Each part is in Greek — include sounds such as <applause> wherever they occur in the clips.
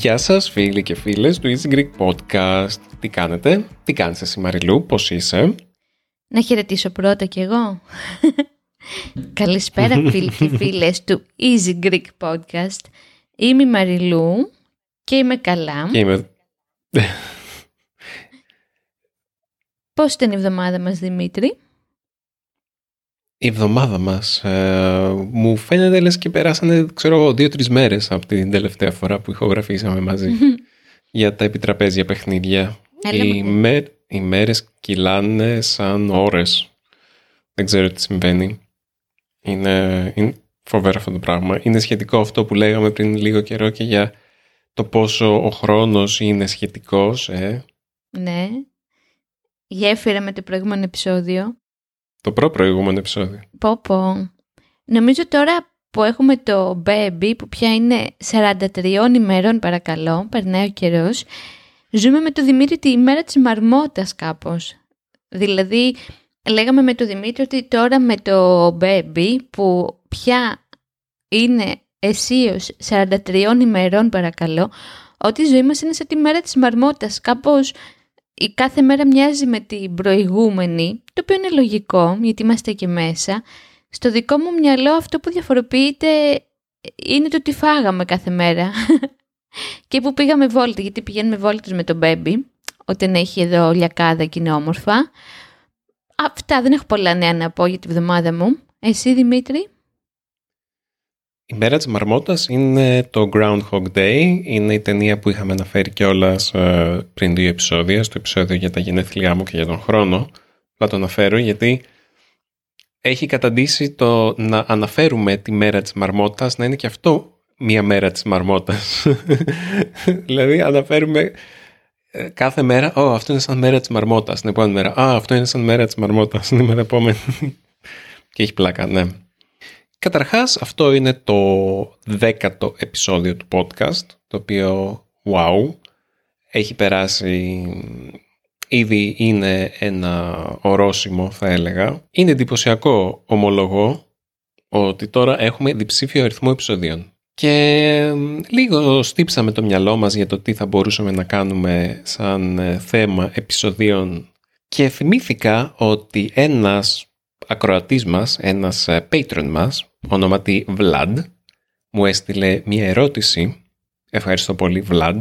Γεια σας φίλοι και φίλες του Easy Greek Podcast. Τι κάνετε, τι κάνεις εσύ Μαριλού, πώς είσαι; Να χαιρετήσω πρώτα κι εγώ. <laughs> Καλησπέρα φίλοι και φίλες του Easy Greek Podcast. Είμαι η Μαριλού και είμαι καλά. Και είμαι... Πώς ήταν η εβδομάδα μας Δημήτρη; Η εβδομάδα μας ε, μου φαίνεται λες και περάσανε ξέρω δύο-τρεις μέρες από την τελευταία φορά που ηχογραφήσαμε μαζί για τα επιτραπέζια παιχνίδια. οι, μέ, οι μέρες κυλάνε σαν ώρες. Δεν ξέρω τι συμβαίνει. Είναι, είναι φοβερό αυτό το πράγμα. Είναι σχετικό αυτό που λέγαμε πριν λίγο καιρό και για το πόσο ο χρόνος είναι σχετικός. Ε. Ναι. Γέφυρα με το προηγούμενο επεισόδιο. Το προ προηγούμενο επεισόδιο. Πω πω. Νομίζω τώρα που έχουμε το baby που πια είναι 43 ημερών παρακαλώ, περνάει ο καιρός. ζούμε με το Δημήτρη τη ημέρα της μαρμότας κάπως. Δηλαδή λέγαμε με το Δημήτρη ότι τώρα με το baby που πια είναι αισίως 43 ημερών παρακαλώ, ότι η ζωή μας είναι σε τη μέρα της μαρμότας. Κάπως η κάθε μέρα μοιάζει με την προηγούμενη, το οποίο είναι λογικό γιατί είμαστε εκεί μέσα. Στο δικό μου μυαλό αυτό που διαφοροποιείται είναι το τι φάγαμε κάθε μέρα <laughs> και που πήγαμε βόλτα, γιατί πηγαίνουμε βόλτες με τον baby, όταν έχει εδώ λιακάδα και είναι όμορφα. Αυτά δεν έχω πολλά νέα να πω για τη βδομάδα μου. Εσύ Δημήτρη; Η μέρα της μαρμότας είναι το Groundhog Day. Είναι η ταινία που είχαμε αναφέρει κιόλας ε, πριν δύο επεισόδια, στο επεισόδιο για τα γενέθλιά μου και για τον χρόνο. Θα το αναφέρω γιατί έχει καταντήσει το να αναφέρουμε τη μέρα της μαρμότας να είναι και αυτό μία μέρα της μαρμότας. <laughs> δηλαδή αναφέρουμε ε, κάθε μέρα, «Ω, αυτό είναι σαν μέρα της μαρμότας». Την επόμενη μέρα, «Α, αυτό είναι σαν μέρα της μαρμότας». Την μέρα επόμενη. <laughs> και έχει πλάκα, ναι. Καταρχάς αυτό είναι το δέκατο επεισόδιο του podcast, το οποίο wow, έχει περάσει, ήδη είναι ένα ορόσημο θα έλεγα. Είναι εντυπωσιακό ομολογώ ότι τώρα έχουμε διψήφιο αριθμό επεισοδίων. Και λίγο στύψαμε το μυαλό μας για το τι θα μπορούσαμε να κάνουμε σαν ε, θέμα επεισοδίων και θυμήθηκα ότι ένας ακροατής μας, ένας ε, patron μας, ονόματι Vlad, μου έστειλε μια ερώτηση. Ευχαριστώ πολύ Vlad.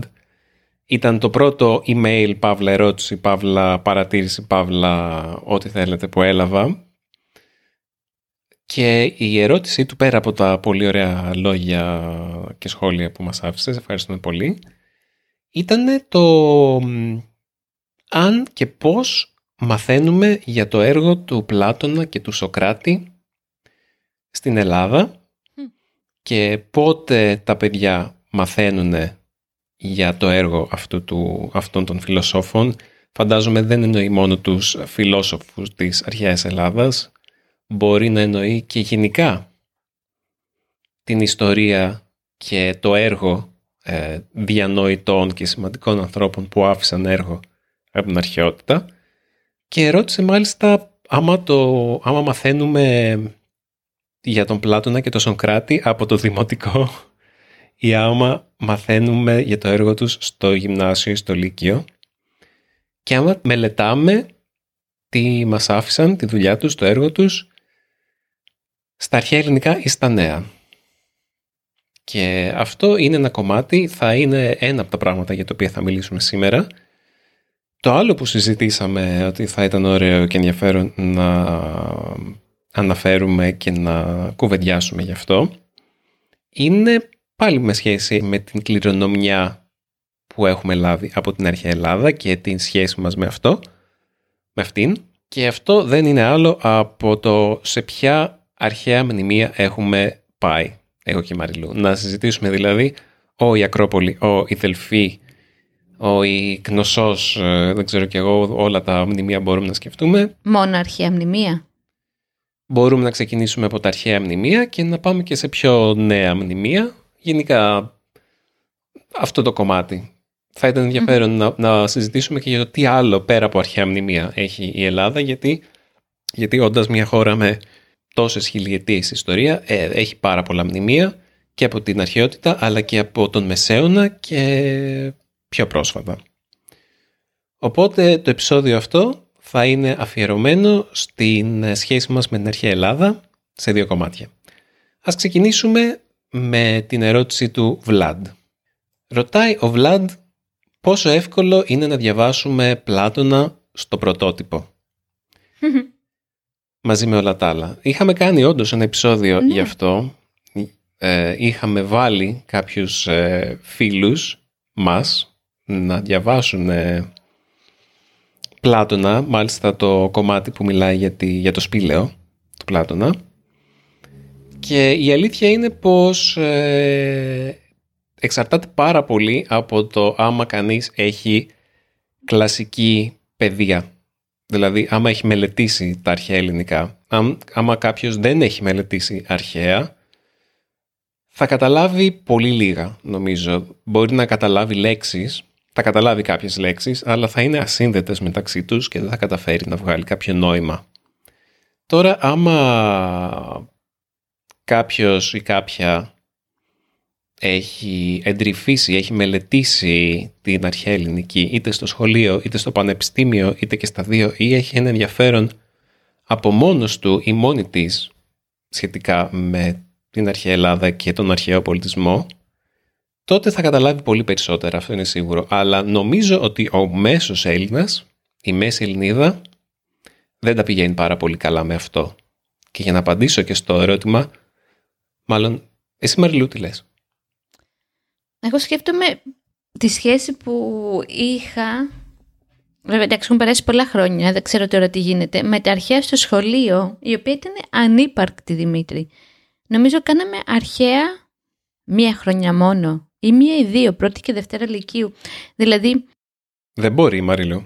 Ήταν το πρώτο email, παύλα ερώτηση, παύλα παρατήρηση, παύλα ό,τι θέλετε που έλαβα. Και η ερώτησή του πέρα από τα πολύ ωραία λόγια και σχόλια που μας άφησες, ευχαριστούμε πολύ, ήταν το αν και πώς μαθαίνουμε για το έργο του Πλάτωνα και του Σοκράτη στην Ελλάδα και πότε τα παιδιά μαθαίνουν για το έργο αυτού του, αυτών των φιλοσόφων. Φαντάζομαι δεν εννοεί μόνο τους φιλόσοφους της αρχαίας Ελλάδας, μπορεί να εννοεί και γενικά την ιστορία και το έργο ε, διανοητών και σημαντικών ανθρώπων που άφησαν έργο από την αρχαιότητα και ρώτησε μάλιστα άμα, το, άμα μαθαίνουμε για τον Πλάτωνα και τον Σοκράτη από το δημοτικό ή άμα μαθαίνουμε για το έργο τους στο γυμνάσιο ή στο λύκειο και άμα μελετάμε τι μας άφησαν, τη δουλειά τους, το έργο τους στα αρχαία ελληνικά ή στα νέα. Και αυτό είναι ένα κομμάτι, θα είναι ένα από τα πράγματα για τα οποία θα μιλήσουμε σήμερα. Το άλλο που συζητήσαμε ότι θα ήταν ωραίο και ενδιαφέρον να αναφέρουμε και να κουβεντιάσουμε γι' αυτό είναι πάλι με σχέση με την κληρονομιά που έχουμε λάβει από την αρχαία Ελλάδα και την σχέση μας με αυτό, με αυτήν. Και αυτό δεν είναι άλλο από το σε ποια αρχαία μνημεία έχουμε πάει, εγώ και η Μαριλού. Να συζητήσουμε δηλαδή ο η Ακρόπολη, ο η Δελφή, ο η Κνωσός, ε, δεν ξέρω κι εγώ, όλα τα μνημεία μπορούμε να σκεφτούμε. Μόνο αρχαία μνημεία; Μπορούμε να ξεκινήσουμε από τα αρχαία μνημεία και να πάμε και σε πιο νέα μνημεία. Γενικά αυτό το κομμάτι. Θα ήταν να, να συζητήσουμε και για το τι άλλο πέρα από αρχαία μνημεία έχει η Ελλάδα, γιατί, γιατί όντας μια χώρα με τόσες χιλιετίες ιστορία, ε, έχει πάρα πολλά μνημεία και από την αρχαιότητα αλλά και από τον Μεσαίωνα και πιο πρόσφατα. Οπότε το επεισόδιο αυτό θα είναι αφιερωμένο στην σχέση μας με την αρχαία Ελλάδα σε δύο κομμάτια. Ας ξεκινήσουμε με την ερώτηση του Βλάντ. Ρωτάει ο Βλάντ πόσο εύκολο είναι να διαβάσουμε Πλάτωνα στο πρωτότυπο. <laughs> Μαζί με όλα τα άλλα. Είχαμε κάνει όντως ένα επεισόδιο Ναι. γι' αυτό. Ε, είχαμε βάλει κάποιους ε, φίλους μας να διαβάσουν ε, Πλάτωνα, μάλιστα το κομμάτι που μιλάει για, τη, για το σπήλαιο του Πλάτωνα. Και η αλήθεια είναι πως ε, εξαρτάται πάρα πολύ από το άμα κανείς έχει κλασική παιδεία. Δηλαδή, άμα έχει μελετήσει τα αρχαία ελληνικά. Αν, άμα κάποιος δεν έχει μελετήσει αρχαία, θα καταλάβει πολύ λίγα, νομίζω. Μπορεί να καταλάβει λέξεις, θα καταλάβει κάποιες λέξεις, αλλά θα είναι ασύνδετες μεταξύ τους και δεν θα καταφέρει να βγάλει κάποιο νόημα. Τώρα, άμα κάποιος ή κάποια έχει εντρυφήσει, έχει μελετήσει την αρχαία ελληνική είτε στο σχολείο, είτε στο πανεπιστήμιο, είτε και στα δύο ή έχει ένα ενδιαφέρον από μόνος του ή μόνη της σχετικά με την αρχαία Ελλάδα και τον αρχαίο πολιτισμό, τότε θα καταλάβει πολύ περισσότερα, αυτό είναι σίγουρο. Αλλά νομίζω ότι ο μέσος Έλληνας, η μέση Ελληνίδα, δεν τα πηγαίνει πάρα πολύ καλά με αυτό. Και για να απαντήσω και στο ερώτημα, μάλλον, εσύ Μαριλού τι λες; Εγώ σκέφτομαι τη σχέση που είχα. Βέβαια, εντάξει, έχουν περάσει πολλά χρόνια, δεν ξέρω τώρα τι γίνεται. Με τα αρχαία στο σχολείο, η οποία ήταν ανύπαρκτη, Δημήτρη. Νομίζω κάναμε αρχαία μία χρονιά μόνο. Ή μία ή δύο, πρώτη και δευτέρα λυκείου. Δηλαδή, Δεν μπορεί, Μαριλού.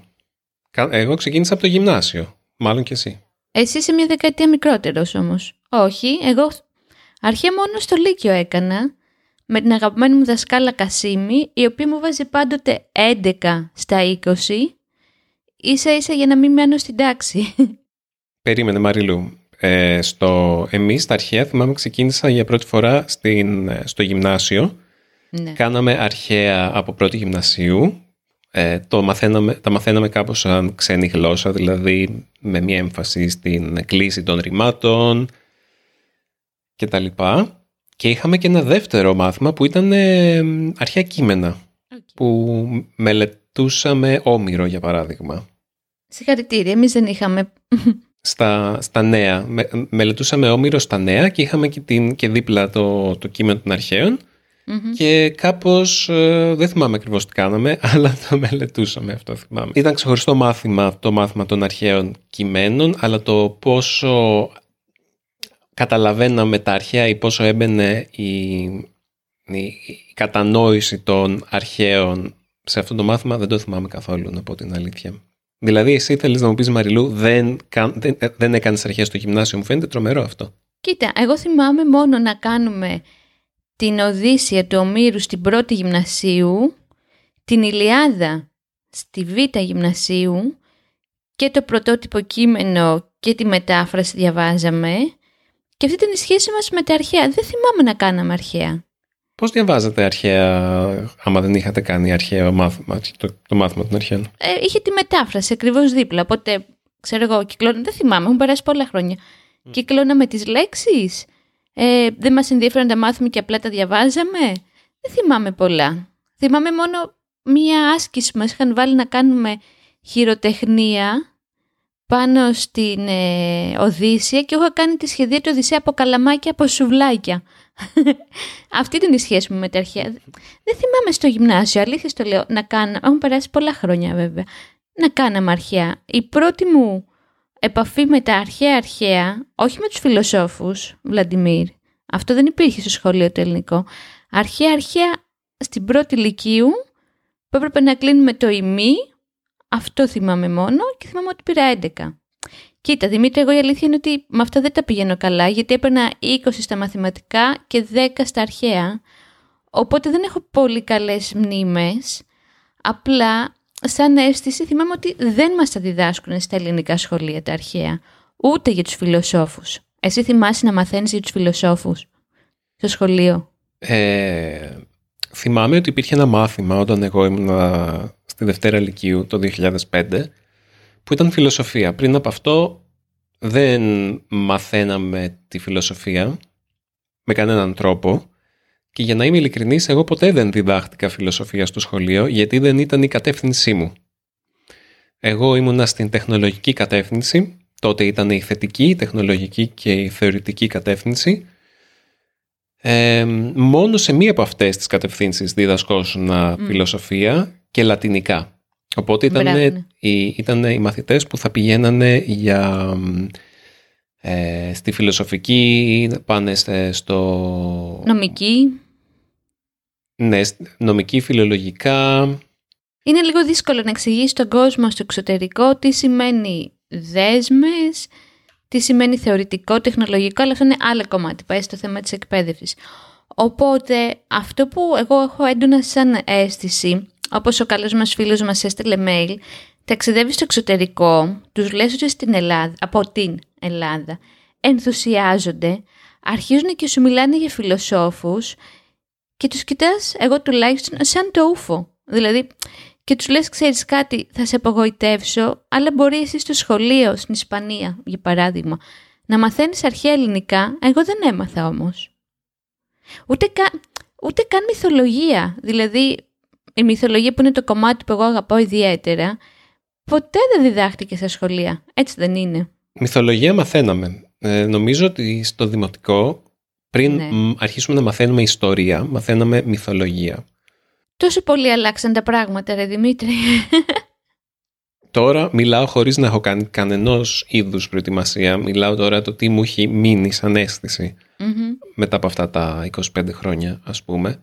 Κα- Εγώ ξεκίνησα από το γυμνάσιο. Μάλλον και εσύ. εσύ είσαι μία δεκαετία μικρότερος όμως. Όχι, εγώ αρχαία μόνο στο Λύκειο έκανα με την αγαπημένη μου δασκάλα Κασίμη, η οποία μου βάζει πάντοτε 11 στα 20, ίσα ίσα για να μην μένω στην τάξη. Περίμενε, Μαριλού. Ε, στο, εμείς, στα αρχαία, θυμάμαι, ξεκίνησα για πρώτη φορά στην, ε, στο γυμνάσιο. Ναι. Κάναμε αρχαία από πρώτη γυμνασίου. Ε, το μαθαίναμε, τα μαθαίναμε κάπως σαν ξένη γλώσσα, δηλαδή με μια έμφαση στην κλίση των ρημάτων και τα λοιπά. Και είχαμε και ένα δεύτερο μάθημα που ήταν ε, αρχαία κείμενα, που μελετούσαμε Όμηρο, για παράδειγμα. Συγχαρητήρια, εμείς δεν είχαμε. στα, στα νέα. Με, μελετούσαμε Όμηρο στα νέα και είχαμε και, την, και δίπλα το, το κείμενο των αρχαίων Μμμ. και κάπως, ε, δεν θυμάμαι ακριβώς τι κάναμε, <laughs> αλλά το μελετούσαμε αυτό θυμάμαι. Ήταν ξεχωριστό μάθημα το μάθημα των αρχαίων κειμένων, αλλά το πόσο καταλαβαίναμε τα αρχαία ή πόσο έμπαινε η, η, η κατανόηση των αρχαίων σε αυτό το μάθημα δεν το θυμάμαι καθόλου, να πω την αλήθεια. Δηλαδή, εσύ θέλεις να μου πεις Μαριλού, δεν, καν- δεν, δεν έκανες αρχαία στο γυμνάσιο. Μου φαίνεται τρομερό αυτό. Κοίτα, εγώ θυμάμαι μόνο να κάνουμε την Οδύσσια του Ομήρου στην πρώτη γυμνασίου, την Ηλιάδα στη β' γυμνασίου και το πρωτότυπο κείμενο και τη μετάφραση διαβάζαμε και αυτή ήταν η σχέση μας με τα αρχαία. Δεν θυμάμαι να κάναμε αρχαία. Πώς διαβάζατε αρχαία, άμα δεν είχατε κάνει αρχαίο μάθημα, το, το μάθημα των αρχαίων; Ε, είχε τη μετάφραση ακριβώς δίπλα, οπότε ξέρω εγώ, κυκλώνα, δεν θυμάμαι, έχουν περάσει πολλά χρόνια. Κυκλώναμε τις λέξεις, ε, δεν μας ενδιαφέρον να τα μάθουμε και απλά τα διαβάζαμε; Δεν θυμάμαι πολλά. Θυμάμαι μόνο μία άσκηση που μας είχαν βάλει να κάνουμε χειροτεχνία πάνω στην ε, Οδύσσια και έχω κάνει τη σχεδία του Οδυσσέα από καλαμάκια από σουβλάκια. <laughs> Αυτή ήταν η σχέση μου με τα αρχαία. Δεν θυμάμαι στο γυμνάσιο, αλήθεια το λέω, να κάνω. Έχουν περάσει πολλά χρόνια βέβαια. Να κάναμε αρχαία. Η πρώτη μου επαφή με τα αρχαία αρχαία, όχι με τους φιλοσόφους, Βλαντιμίρ, αυτό δεν υπήρχε στο σχολείο το ελληνικό. Αρχαία αρχαία στην πρώτη λυκείου που έπρεπε να κλείνουμε το ημί, αυτό θυμάμαι μόνο και θυμάμαι ότι πήρα 11. Κοίτα, Δημήτρη, εγώ η αλήθεια είναι ότι με αυτά δεν τα πηγαίνω καλά, γιατί έπαιρνα 20 στα μαθηματικά και 10 στα αρχαία. Οπότε δεν έχω πολύ καλές μνήμες. Απλά, σαν αίσθηση, θυμάμαι ότι δεν μας τα διδάσκουν στα ελληνικά σχολεία τα αρχαία. Ούτε για τους φιλοσόφους. Εσύ θυμάσαι να μαθαίνεις για τους φιλοσόφους στο σχολείο; Ε, θυμάμαι ότι υπήρχε ένα μάθημα όταν εγώ ήμουν στη Δευτέρα Λυκείου το 2005 που ήταν φιλοσοφία. Πριν από αυτό δεν μαθαίναμε τη φιλοσοφία με κανέναν τρόπο και για να είμαι ειλικρινής εγώ ποτέ δεν διδάχτηκα φιλοσοφία στο σχολείο γιατί δεν ήταν η κατεύθυνσή μου. Εγώ ήμουνα στην τεχνολογική κατεύθυνση, τότε ήταν η θετική, η τεχνολογική και η θεωρητική κατεύθυνση. Ε, μόνο σε μία από αυτές τις κατευθύνσεις διδασκόσουν mm. φιλοσοφία και λατινικά. Οπότε ήταν, οι, ήταν οι μαθητές που θα πηγαίνανε για, ε, στη φιλοσοφική, πάνε στο... Νομική. Ναι, νομική, φιλολογικά. Είναι λίγο δύσκολο να εξηγήσει στον κόσμο στο εξωτερικό τι σημαίνει δέσμες, τι σημαίνει θεωρητικό, τεχνολογικό, αλλά αυτό είναι άλλο κομμάτι, πάει στο θέμα της εκπαίδευσης. Οπότε αυτό που εγώ έχω έντονα σαν αίσθηση όπως ο καλός μας φίλος μας έστειλε mail, ταξιδεύει στο εξωτερικό, τους λες ότι στην Ελλάδα, από την Ελλάδα, ενθουσιάζονται, αρχίζουν και σου μιλάνε για φιλοσόφους και τους κοιτάς, εγώ τουλάχιστον, σαν το ούφο. Δηλαδή, και τους λες, ξέρεις κάτι, θα σε απογοητεύσω, αλλά μπορεί εσύ στο σχολείο, στην Ισπανία, για παράδειγμα, να μαθαίνεις αρχαία ελληνικά, εγώ δεν έμαθα όμως. Ούτε, κα, ούτε καν μυθολογία. Δηλαδή, η μυθολογία που είναι το κομμάτι που εγώ αγαπάω ιδιαίτερα, ποτέ δεν διδάχτηκε στα σχολεία. Έτσι δεν είναι. Μυθολογία μαθαίναμε. Ε, νομίζω ότι στο δημοτικό, πριν ναι. αρχίσουμε να μαθαίνουμε ιστορία, μαθαίναμε μυθολογία. Τόσο πολύ αλλάξαν τα πράγματα, ρε Δημήτρη. Τώρα μιλάω χωρίς να έχω κάνει κανενός είδους προετοιμασία. Μιλάω τώρα το τι μου έχει μείνει σαν αισθηση μετά από αυτά τα 25 χρόνια, ας πούμε.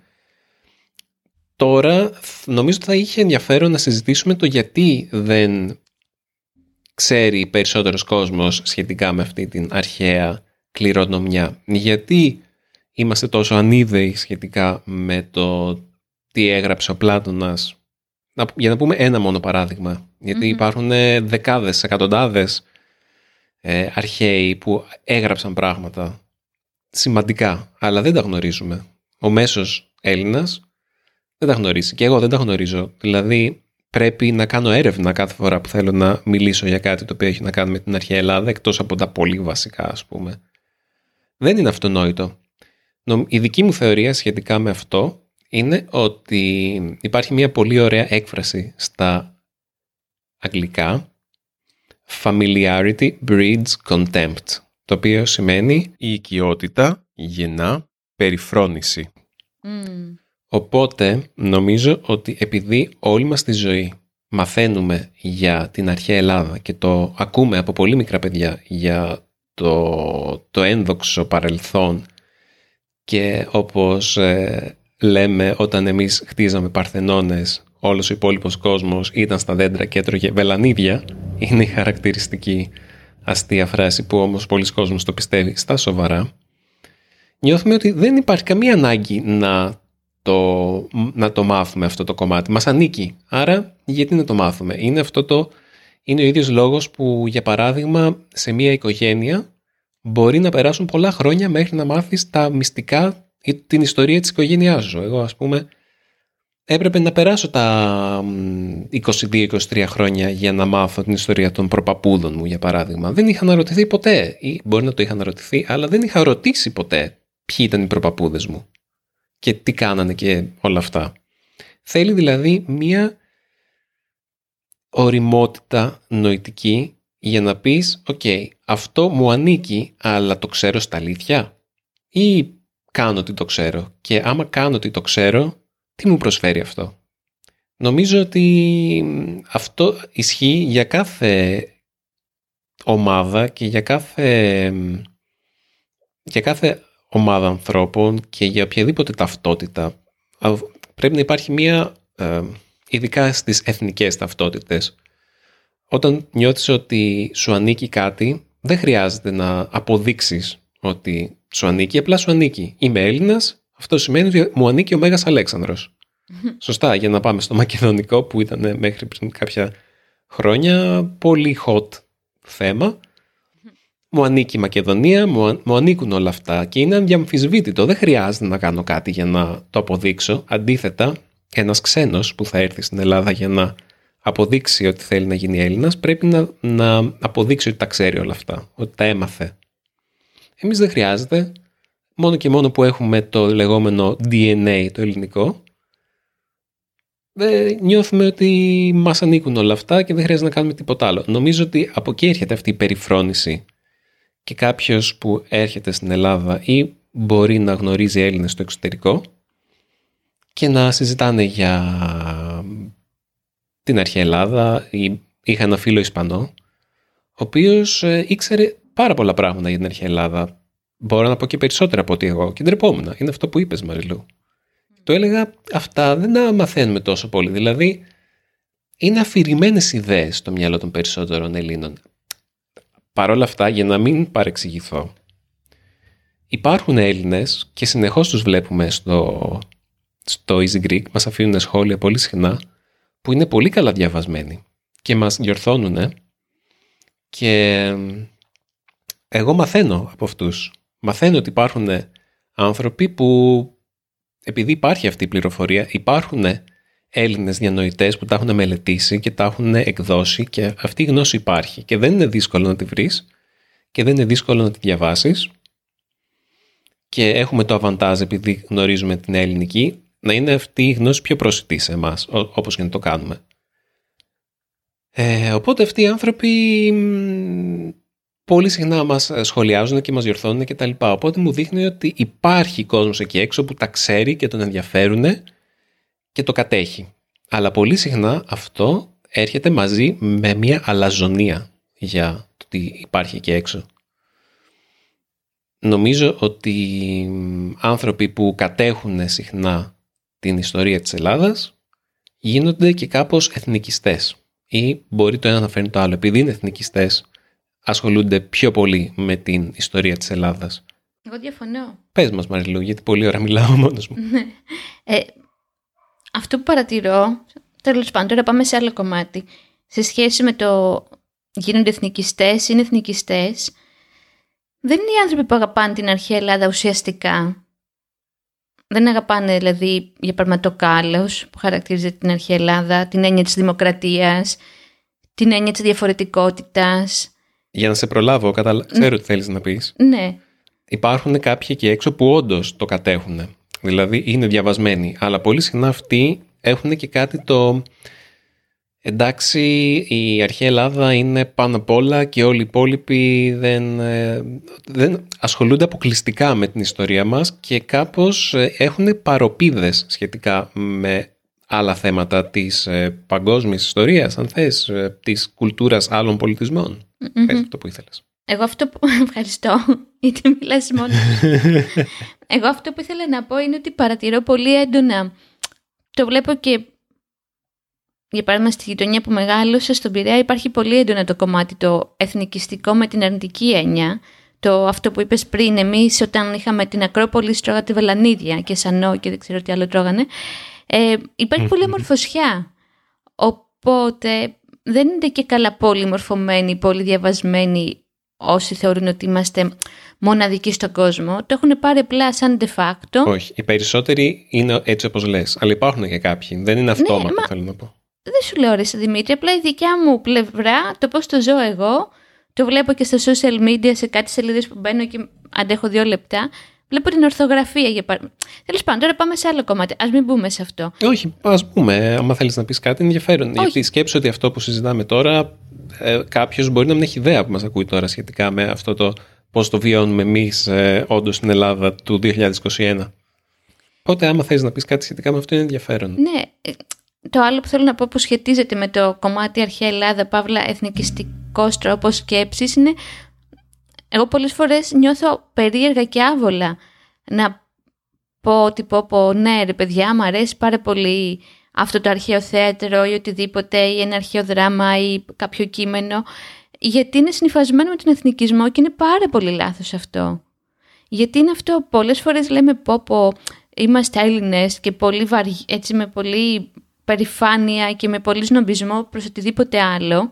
Τώρα νομίζω ότι θα είχε ενδιαφέρον να συζητήσουμε το γιατί δεν ξέρει περισσότερος κόσμος σχετικά με αυτή την αρχαία κληρονομιά. Γιατί είμαστε τόσο ανίδεοι σχετικά με το τι έγραψε ο Πλάτωνας. Για να πούμε ένα μόνο παράδειγμα. υπάρχουν δεκάδες, εκατοντάδες ε, αρχαίοι που έγραψαν πράγματα σημαντικά, αλλά δεν τα γνωρίζουμε. Ο μέσος Έλληνας δεν τα γνωρίζει. Και εγώ δεν τα γνωρίζω. Δηλαδή, πρέπει να κάνω έρευνα κάθε φορά που θέλω να μιλήσω για κάτι το οποίο έχει να κάνει με την αρχαία Ελλάδα, εκτός από τα πολύ βασικά, ας πούμε. Δεν είναι αυτονόητο. Η δική μου θεωρία σχετικά με αυτό είναι ότι υπάρχει μια πολύ ωραία έκφραση στα αγγλικά Familiarity breeds contempt, το οποίο σημαίνει η οικειότητα γεννά περιφρόνηση. Οπότε νομίζω ότι επειδή όλη μας τη ζωή μαθαίνουμε για την αρχαία Ελλάδα και το ακούμε από πολύ μικρά παιδιά για το, το ένδοξο παρελθόν και όπως ε, λέμε όταν εμείς χτίζαμε παρθενώνες όλος ο υπόλοιπος κόσμος ήταν στα δέντρα και έτρωγε βελανίδια είναι η χαρακτηριστική αστεία φράση που όμως πολλοί κόσμος το πιστεύει στα σοβαρά νιώθουμε ότι δεν υπάρχει καμία ανάγκη να το, να το μάθουμε αυτό το κομμάτι. Μας ανήκει. Άρα γιατί να το μάθουμε; Είναι αυτό το... Είναι ο ίδιος λόγος που για παράδειγμα σε μια οικογένεια μπορεί να περάσουν πολλά χρόνια μέχρι να μάθεις τα μυστικά ή την ιστορία της οικογένειάς σου. Εγώ ας πούμε έπρεπε να περάσω τα 22-23 χρόνια για να μάθω την ιστορία των προπαπούδων μου για παράδειγμα. Δεν είχα αναρωτηθεί ποτέ ή μπορεί να το είχα αναρωτηθεί αλλά δεν είχα ρωτήσει ποτέ ποιοι ήταν οι προπαπούδες μου και τι κάνανε και όλα αυτά. Θέλει δηλαδή μία οριμότητα νοητική για να πεις «ΟΚ, αυτό μου ανήκει, αλλά το ξέρω στα αλήθεια» ή κάνω ότι το ξέρω και άμα κάνω ότι το ξέρω, τι μου προσφέρει αυτό; Νομίζω ότι αυτό ισχύει για κάθε ομάδα και για κάθε, για κάθε ομάδα ανθρώπων και για οποιαδήποτε ταυτότητα πρέπει να υπάρχει μία, ε, ειδικά στις εθνικές ταυτότητες, όταν νιώθεις ότι σου ανήκει κάτι, δεν χρειάζεται να αποδείξεις ότι σου ανήκει, απλά σου ανήκει. Είμαι Έλληνας, αυτό σημαίνει ότι μου ανήκει ο Μέγας Αλέξανδρος. <laughs> Σωστά, για να πάμε στο μακεδονικό που ήταν μέχρι πριν κάποια χρόνια πολύ hot θέμα. <laughs> μου ανήκει η Μακεδονία, μου, μου ανήκουν όλα αυτά και είναι αδιαμφισβήτητο. Δεν χρειάζεται να κάνω κάτι για να το αποδείξω. Αντίθετα, ένας ξένος που θα έρθει στην Ελλάδα για να αποδείξει ότι θέλει να γίνει Έλληνας πρέπει να, να αποδείξει ότι τα ξέρει όλα αυτά, ότι τα έμαθε. Εμείς δεν χρειάζεται, μόνο και μόνο που έχουμε το λεγόμενο DNA το ελληνικό, δεν νιώθουμε ότι μας ανήκουν όλα αυτά και δεν χρειάζεται να κάνουμε τίποτα άλλο. Νομίζω ότι από εκεί έρχεται αυτή η περιφρόνηση και κάποιος που έρχεται στην Ελλάδα ή μπορεί να γνωρίζει Έλληνες στο εξωτερικό και να συζητάνε για την αρχαία Ελλάδα. Είχα ένα φίλο Ισπανό, ο οποίος ε, ήξερε πάρα πολλά πράγματα για την αρχαία Ελλάδα. Μπορώ να πω και περισσότερα από ότι εγώ και ντρεπόμουν. Είναι αυτό που είπες Μαριλού. Το έλεγα αυτά δεν τα μαθαίνουμε τόσο πολύ. Δηλαδή είναι αφηρημένες ιδέες στο μυαλό των περισσότερων Ελλήνων. Παρ' όλα αυτά, για να μην παρεξηγηθώ, υπάρχουν Έλληνες και συνεχώς τους βλέπουμε στο, στο Easy Greek, μας αφήνουν σχόλια πολύ συχνά, που είναι πολύ καλά διαβασμένοι και μας διορθώνουν και εγώ μαθαίνω από αυτούς. Μαθαίνω ότι υπάρχουν άνθρωποι που επειδή υπάρχει αυτή η πληροφορία, υπάρχουν Έλληνες διανοητές που τα έχουν μελετήσει και τα έχουν εκδώσει και αυτή η γνώση υπάρχει. Και δεν είναι δύσκολο να τη βρεις και δεν είναι δύσκολο να τη διαβάσεις. Και έχουμε το αβαντάζ επειδή γνωρίζουμε την ελληνική να είναι αυτή η γνώση πιο προσιτή σε εμάς όπως και να το κάνουμε. Ε, οπότε αυτοί οι άνθρωποι πολύ συχνά μας σχολιάζουν και μας διορθώνουν και τα λοιπά. Οπότε μου δείχνει ότι υπάρχει κόσμος εκεί έξω που τα ξέρει και τον ενδιαφέρουν και το κατέχει. Αλλά πολύ συχνά αυτό έρχεται μαζί με μια αλαζονία για το τι υπάρχει εκεί έξω. Νομίζω ότι άνθρωποι που κατέχουν συχνά την ιστορία της Ελλάδας γίνονται και κάπως εθνικιστές ή μπορεί το ένα να φέρνει το άλλο. Επειδή είναι εθνικιστές ασχολούνται πιο πολύ με την ιστορία της Ελλάδας. Εγώ διαφωνώ. Πες μας Μαριλού, γιατί πολλή ώρα μιλάω μόνος μου. Ναι. ε, αυτό που παρατηρώ, τέλος πάντων, τώρα πάμε σε άλλο κομμάτι, σε σχέση με το γίνονται εθνικιστές, είναι εθνικιστές, δεν είναι οι άνθρωποι που αγαπάνε την αρχαία Ελλάδα ουσιαστικά. Δεν αγαπάνε δηλαδή για πραγματοκάλος που χαρακτηρίζει την αρχαία Ελλάδα, την έννοια της δημοκρατίας, την έννοια της διαφορετικότητας, για να σε προλάβω, καταλα... ξέρω τι θέλεις να πεις. Ναι. Υπάρχουν κάποιοι εκεί έξω που όντως το κατέχουν. Δηλαδή είναι διαβασμένοι. Αλλά πολύ συχνά αυτοί έχουν και κάτι το... Εντάξει, η αρχαία Ελλάδα είναι πάνω απ' όλα και όλοι οι υπόλοιποι δεν, ε, δεν ασχολούνται αποκλειστικά με την ιστορία μας και κάπως ε, έχουν παροπίδες σχετικά με άλλα θέματα της ε, παγκόσμιας ιστορίας, αν θες, ε, της κουλτούρας άλλων πολιτισμών. Mm-hmm. αυτό που ήθελες. Εγώ αυτό που... <laughs> Ευχαριστώ, γιατί μιλάς μόνος. <laughs> Εγώ αυτό που ήθελα να πω είναι ότι παρατηρώ πολύ έντονα. Το βλέπω και για παράδειγμα στη γειτονιά που μεγάλωσα στον Πειραιά υπάρχει πολύ έντονα το κομμάτι το εθνικιστικό με την αρνητική έννοια. Το αυτό που είπες πριν, εμείς όταν είχαμε την Ακρόπολη στρώγατε βελανίδια και σανό και δεν ξέρω τι άλλο τρώγανε. Ε, υπάρχει πολύ αμορφωσιά. Οπότε δεν είναι και καλά πολύ μορφωμένοι, πολύ διαβασμένοι όσοι θεωρούν ότι είμαστε μοναδικοί στον κόσμο. Το έχουν πάρει απλά σαν de facto. Όχι. Οι περισσότεροι είναι έτσι όπως λες. Αλλά υπάρχουν και κάποιοι. Δεν είναι αυτόματο, ναι, θέλω να πω. Δεν σου λέω ρε Δημήτρη. Απλά η δικιά μου πλευρά, το πώς το ζω εγώ, το βλέπω και στα social media σε κάτι σελίδες που μπαίνω και αντέχω δύο λεπτά. Βλέπω την ορθογραφία για παράδειγμα. Τέλος πάντων, τώρα πάμε σε άλλο κομμάτι. Α μην μπούμε σε αυτό. Όχι, ας πούμε. Άμα θέλεις να πεις κάτι ενδιαφέρον. Όχι. Γιατί σκέψω ότι αυτό που συζητάμε τώρα, ε, κάποιος μπορεί να μην έχει ιδέα που μας ακούει τώρα σχετικά με αυτό το πώς το βιώνουμε εμείς ε, όντως στην Ελλάδα του 2021. Οπότε, άμα θέλει να πεις κάτι σχετικά με αυτό, είναι ενδιαφέρον. Ναι. Ε, το άλλο που θέλω να πω που σχετίζεται με το κομμάτι αρχαία Ελλάδα, παύλα εθνικιστικός τρόπος σκέψης, είναι εγώ πολλές φορές νιώθω περίεργα και άβολα να πω ότι πω, πω ναι ρε παιδιά μου αρέσει πάρα πολύ αυτό το αρχαίο θέατρο ή οτιδήποτε ή ένα αρχαίο δράμα ή κάποιο κείμενο γιατί είναι συνειφασμένο με τον εθνικισμό και είναι πάρα πολύ λάθος αυτό. Γιατί είναι αυτό, πολλές φορές λέμε πω πω είμαστε Έλληνες και πολύ έτσι με πολύ περηφάνεια και με πολύ σνομπισμό προς οτιδήποτε άλλο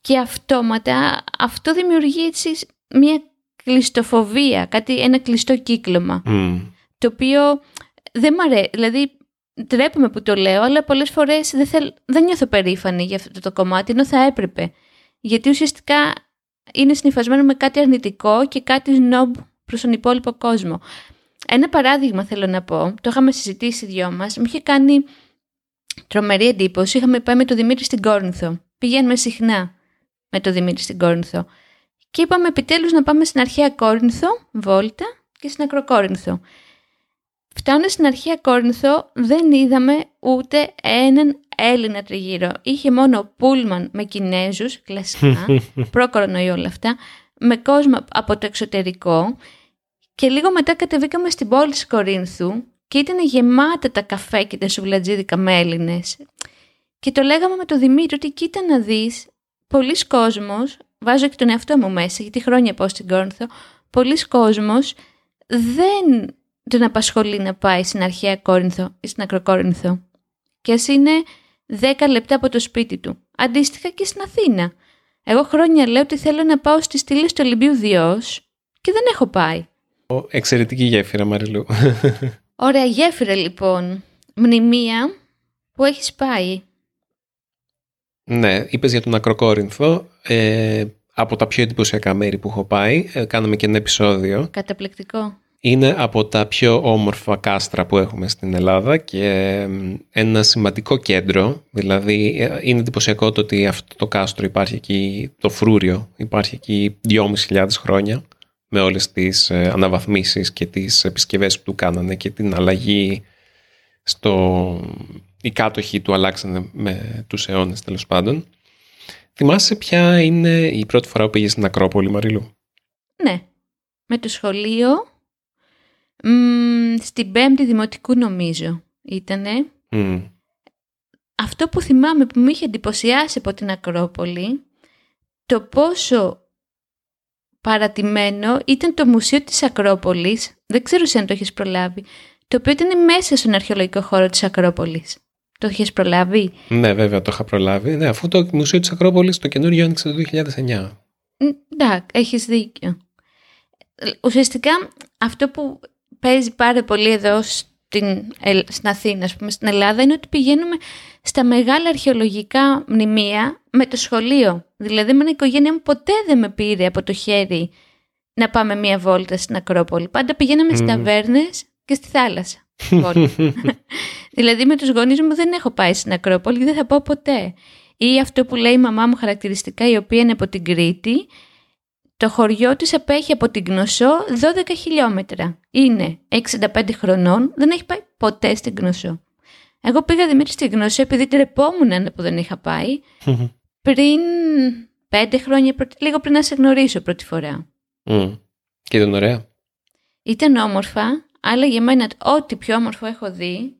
και αυτόματα αυτό δημιουργεί έτσι μια κλειστοφοβία, κάτι, ένα κλειστό κύκλωμα. Το οποίο δεν μ' αρέσει. Δηλαδή, τρέπομαι που το λέω, αλλά πολλές φορές δεν, θέλ, δεν νιώθω περήφανη για αυτό το κομμάτι, ενώ θα έπρεπε. Γιατί ουσιαστικά είναι συνειφασμένο με κάτι αρνητικό και κάτι σνόμπ προς τον υπόλοιπο κόσμο. Ένα παράδειγμα θέλω να πω, το είχαμε συζητήσει οι δυο μας, μου είχε κάνει τρομερή εντύπωση. Είχαμε πάει με τον Δημήτρη στην Κόρνθο. Πηγαίνουμε συχνά με τον Δημήτρη στην Κόρνθο. Και είπαμε επιτέλους να πάμε στην αρχαία Κόρνθο, βόλτα, και στην Ακροκόρνθο. Φτάνοντας στην αρχαία Κόρνθο, δεν είδαμε ούτε έναν Έλληνα τριγύρω. Είχε μόνο πούλμαν με Κινέζους, κλασικά, <laughs> προ-κορονοϊό όλα αυτά, με κόσμο από το εξωτερικό. Και λίγο μετά κατεβήκαμε στην πόλη της Κορίνθου και ήταν γεμάτα τα καφέ και τα σουβλατζίδικα με Έλληνες. Και το λέγαμε με τον Δημήτρη ότι κοίτα να δεις, πολλοί κόσμος, βάζω και τον εαυτό μου μέσα, γιατί χρόνια πάω στην Κόρνθο, πολλοί κόσμος δεν τον απασχολεί να πάει στην αρχαία Κόρινθο ή στην Ακροκόρινθο. Και ας είναι 10 λεπτά από το σπίτι του. Αντίστοιχα και στην Αθήνα. Εγώ χρόνια λέω ότι θέλω να πάω στις στήλε του Ολυμπίου Διός και δεν έχω πάει. Εξαιρετική γέφυρα, Μαριλού. Ωραία γέφυρα λοιπόν. Μνημεία που έχεις πάει. Ναι, είπες για τον Ακροκόρινθο. Ε, από τα πιο εντυπωσιακά μέρη που έχω πάει. Ε, κάναμε και ένα επεισόδιο. Καταπληκτικό. Είναι από τα πιο όμορφα κάστρα που έχουμε στην Ελλάδα και ένα σημαντικό κέντρο. Δηλαδή ε, είναι εντυπωσιακό το ότι αυτό το κάστρο υπάρχει εκεί, το φρούριο υπάρχει εκεί 2.500 χρόνια με όλες τις ε, αναβαθμίσεις και τις επισκευές που του κάνανε και την αλλαγή στο... Οι κάτοχοι του αλλάξανε με τους αιώνες τέλος πάντων. Θυμάσαι ποια είναι η πρώτη φορά που πήγες στην Ακρόπολη, Μαριλού; Ναι, με το σχολείο, μ, στην πέμπτη δημοτικού νομίζω ήτανε. Αυτό που θυμάμαι που με είχε εντυπωσιάσει από την Ακρόπολη, το πόσο παρατημένο ήταν το Μουσείο της Ακρόπολης, δεν ξέρω αν το έχεις προλάβει, το οποίο ήταν μέσα στον αρχαιολογικό χώρο της Ακρόπολης. Το έχεις προλάβει; Ναι, βέβαια, το είχα προλάβει. Ναι, αφού το Μουσείο της Ακρόπολης το καινούριο άνοιξε το 2009. Εντάξει, έχεις δίκιο. Ουσιαστικά αυτό που παίζει πάρα πολύ εδώ στην, στην Αθήνα, πούμε, στην Ελλάδα, είναι ότι πηγαίνουμε στα μεγάλα αρχαιολογικά μνημεία με το σχολείο. Δηλαδή, με η οικογένεια μου ποτέ δεν με πήρε από το χέρι να πάμε μία βόλτα στην Ακρόπολη. Πάντα πηγαίναμε mm. στις ταβέρνες και στη θάλασσα. <laughs> δηλαδή, με τους γονείς μου δεν έχω πάει στην Ακρόπολη και δεν θα πάω ποτέ. Ή αυτό που λέει η μαμά μου χαρακτηριστικά, η οποία είναι από την Κρήτη, το χωριό της απέχει από την Κνωσό 12 χιλιόμετρα. Είναι 65 χρονών, δεν έχει πάει ποτέ στην Κνωσό. Εγώ πήγα Δημήτρη στην Γνώση επειδή τρεπόμουν που δεν είχα πάει πριν πέντε χρόνια, λίγο πριν να σε γνωρίσω πρώτη φορά. Mm. Και ήταν ωραία. Ήταν όμορφα, αλλά για μένα ό,τι πιο όμορφο έχω δει.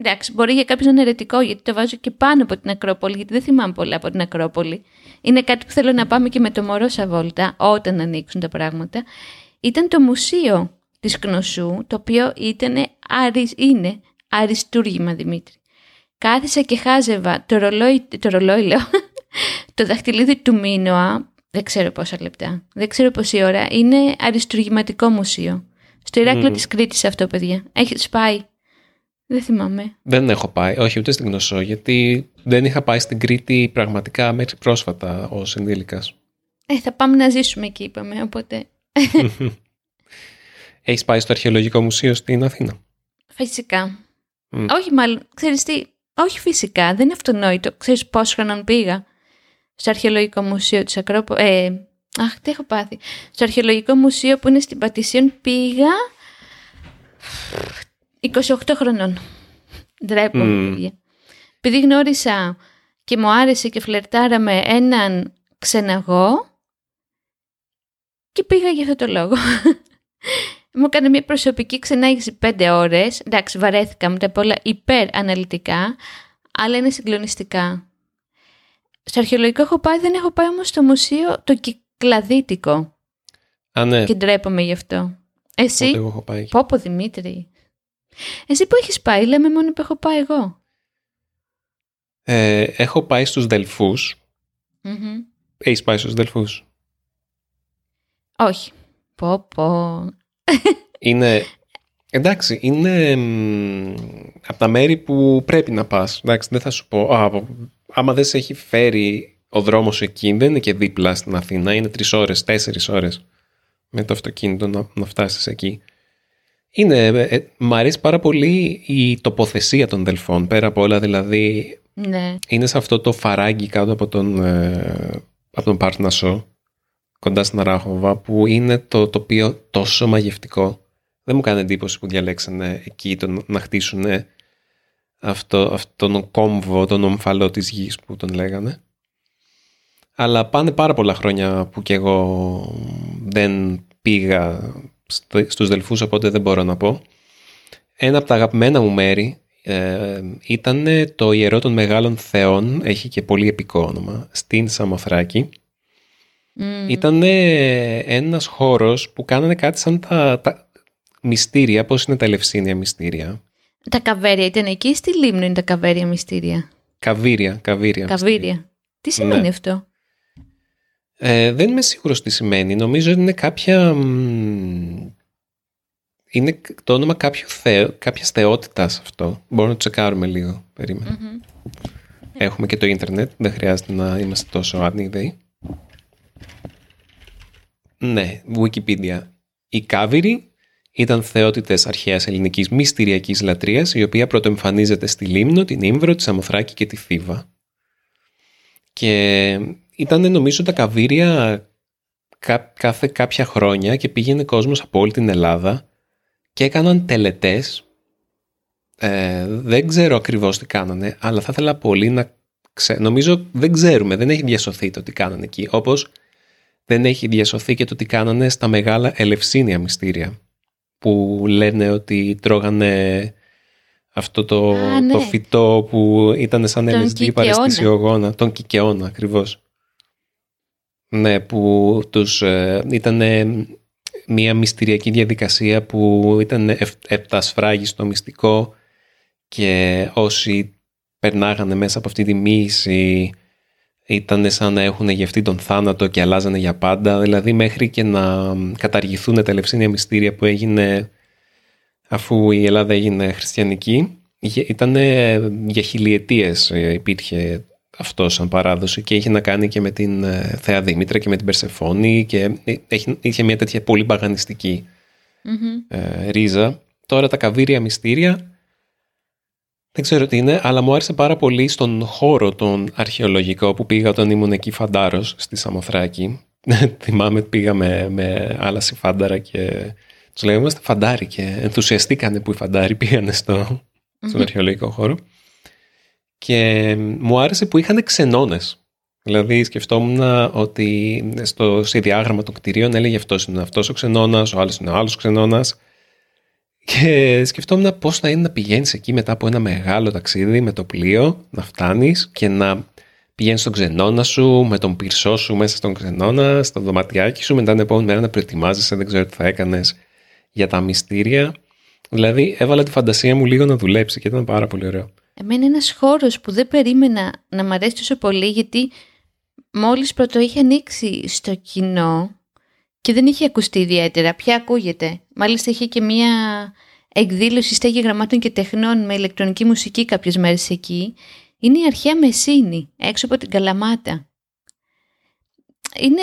Εντάξει, μπορεί για κάποιον να είναι ερετικό, γιατί το βάζω και πάνω από την Ακρόπολη, γιατί δεν θυμάμαι πολλά από την Ακρόπολη. Είναι κάτι που θέλω να πάμε και με το μωρό Σαβόλτα, όταν ανοίξουν τα πράγματα. Ήταν το μουσείο της Κνωσού, το οποίο ήταν, είναι αριστούργημα Δημήτρη. Κάθισα και χάζευα το ρολόι, το ρολόι λέω, <laughs> το δαχτυλίδι του Μίνωα, δεν ξέρω πόσα λεπτά, δεν ξέρω πόση ώρα, είναι αριστούργηματικό μουσείο. Στο Ηράκλειο mm. της Κρήτης αυτό, παιδιά. Έχεις πάει. Δεν θυμάμαι. Δεν έχω πάει, όχι ούτε στην Γνωσό, γιατί δεν είχα πάει στην Κρήτη πραγματικά μέχρι πρόσφατα ως ενήλικας. Ε, θα πάμε να ζήσουμε εκεί, είπαμε, οπότε... <laughs> Έχεις πάει στο Αρχαιολογικό Μουσείο στην Αθήνα; Φυσικά. Όχι μάλλον, ξέρεις τι, όχι φυσικά, δεν είναι αυτονόητο. Ξέρεις πόσο χρονών πήγα στο αρχαιολογικό μουσείο της Ακρόπολης. Ε, αχ, τι έχω πάθει. Στο αρχαιολογικό μουσείο που είναι στην Πατησίων πήγα 28 χρονών. Ντρέπω, mm. Επειδή γνώρισα και μου άρεσε και φλερτάρα με έναν ξεναγό και πήγα για αυτό το λόγο. Μου έκανε μια προσωπική ξενάγηση πέντε ώρες. Εντάξει, βαρέθηκα με τα πολλά υπερ αναλυτικά, αλλά είναι συγκλονιστικά. Στο αρχαιολογικό έχω πάει, δεν έχω πάει όμως στο μουσείο το κυκλαδίτικο. Α, ναι. Και ντρέπομαι γι' αυτό. Εσύ, εγώ έχω πάει. Πόπο Δημήτρη. Εσύ που έχεις πάει, λέμε μόνο που έχω πάει εγώ. Ε, έχω πάει στους Δελφούς. Mm-hmm. Έχεις πάει στους Δελφούς; Όχι. Πω πω. Είναι, εντάξει, είναι από τα μέρη που πρέπει να πας. Εντάξει, δεν θα σου πω, α, άμα δεν σε έχει φέρει ο δρόμος εκεί, δεν είναι και δίπλα στην Αθήνα, είναι τρεις ώρες, τέσσερις ώρες με το αυτοκίνητο να, να φτάσεις εκεί. Είναι, ε, ε, μ' αρέσει πάρα πολύ η τοποθεσία των Δελφών, πέρα από όλα δηλαδή. Ναι. Είναι σε αυτό το φαράγγι κάτω από τον, ε, από τον Πάρτνασο, κοντά στην Αράχοβα, που είναι το τοπίο τόσο μαγευτικό. Δεν μου κάνει εντύπωση που διαλέξανε εκεί το, να χτίσουν αυτό, αυτόν τον κόμβο, τον ομφαλό της γης που τον λέγανε. Αλλά πάνε πάρα πολλά χρόνια που κι εγώ δεν πήγα στους Δελφούς, οπότε δεν μπορώ να πω. Ένα από τα αγαπημένα μου μέρη ε, ήταν το Ιερό των Μεγάλων Θεών, έχει και πολύ επικό όνομα, στην Σαμοθράκη. Mm. Ήταν ένας χώρος που κάνανε κάτι σαν τα, τα μυστήρια, πώς είναι τα ελευσίνια μυστήρια. Τα καβέρια ήταν εκεί στη Λίμνο είναι τα καβέρια μυστήρια; Καβύρια, καβύρια. Καβύρια. Τι σημαίνει ναι. αυτό; Ε, δεν είμαι σίγουρος τι σημαίνει. Νομίζω ότι είναι κάποια... Είναι το όνομα κάποιου θεο, κάποιας θεότητας αυτό. Μπορούμε να το τσεκάρουμε λίγο. Έχουμε και το ίντερνετ. Δεν χρειάζεται να είμαστε τόσο άνοικτοι. Ναι, Wikipedia. Οι Κάβυροι ήταν θεότητες αρχαίας ελληνικής μυστηριακής λατρείας, η οποία πρωτοεμφανίζεται στη Λίμνο, την Ήμβρο, τη Σαμοθράκη και τη Θήβα. Και ήταν νομίζω τα καβύρια κάθε κάποια χρόνια και πήγαινε κόσμος από όλη την Ελλάδα και έκαναν τελετές. Ε, δεν ξέρω ακριβώς τι κάνανε, αλλά θα ήθελα πολύ να ξέρω. Νομίζω δεν ξέρουμε, δεν έχει διασωθεί το τι κάνανε εκεί. Όπως δεν έχει διασωθεί και το τι κάνανε στα μεγάλα ελευσίνια μυστήρια που λένε ότι τρώγανε αυτό το, ναι. το φυτό που ήταν σαν LSD παρεστησιογόνα, τον κικαιώνα ακριβώς. Ναι, που τους ε, ήταν μια μυστηριακή διαδικασία που ήταν επτασφράγιστο μυστικό και όσοι περνάγανε μέσα από αυτή τη μύηση ήταν σαν να έχουν γευτεί τον θάνατο και αλλάζανε για πάντα. Δηλαδή μέχρι και να καταργηθούν τα ελευσίνια μυστήρια που έγινε αφού η Ελλάδα έγινε χριστιανική. Ήταν για χιλιετίες ε, υπήρχε αυτό σαν παράδοση και είχε να κάνει και με την ε, Θεά Δήμητρα και με την Περσεφόνη και είχε μια τέτοια πολύ ε, ρίζα. Τώρα τα καβύρια μυστήρια δεν ξέρω τι είναι, αλλά μου άρεσε πάρα πολύ στον χώρο τον αρχαιολογικό που πήγα όταν ήμουν εκεί φαντάρος στη Σαμοθράκη. <laughs> Θυμάμαι πήγαμε με άλλα συμφάνταρα και τους λέγαμε είμαστε φαντάροι και ενθουσιαστήκανε που οι φαντάροι πήγανε στο, στον αρχαιολογικό χώρο. Και μου άρεσε που είχαν ξενώνες. Δηλαδή σκεφτόμουν ότι στο διάγραμμα των κτηρίων έλεγε αυτός είναι αυτός ο ξενώνας, ο άλλος είναι ο άλλος ξενώνας. Και σκεφτόμουν πώς θα είναι να πηγαίνεις εκεί μετά από ένα μεγάλο ταξίδι με το πλοίο, να φτάνεις και να πηγαίνεις στον ξενώνα σου, με τον πυρσό σου μέσα στον ξενώνα, στο δωματιάκι σου, μετά την επόμενη μέρα να προετοιμάζεσαι, δεν ξέρω τι θα έκανες για τα μυστήρια. Δηλαδή έβαλα τη φαντασία μου λίγο να δουλέψει και ήταν πάρα πολύ ωραίο. Εμένα είναι ένας χώρος που δεν περίμενα να μ' αρέσει τόσο πολύ γιατί μόλις πρώτο είχε ανοίξει στο κοινό και δεν είχε ακουστεί ιδιαίτερα. Πια ακούγεται. Μάλιστα είχε και μία εκδήλωση στέγη γραμμάτων και τεχνών με ηλεκτρονική μουσική κάποιες μέρες εκεί. Είναι η αρχαία Μεσίνη, έξω από την Καλαμάτα. Είναι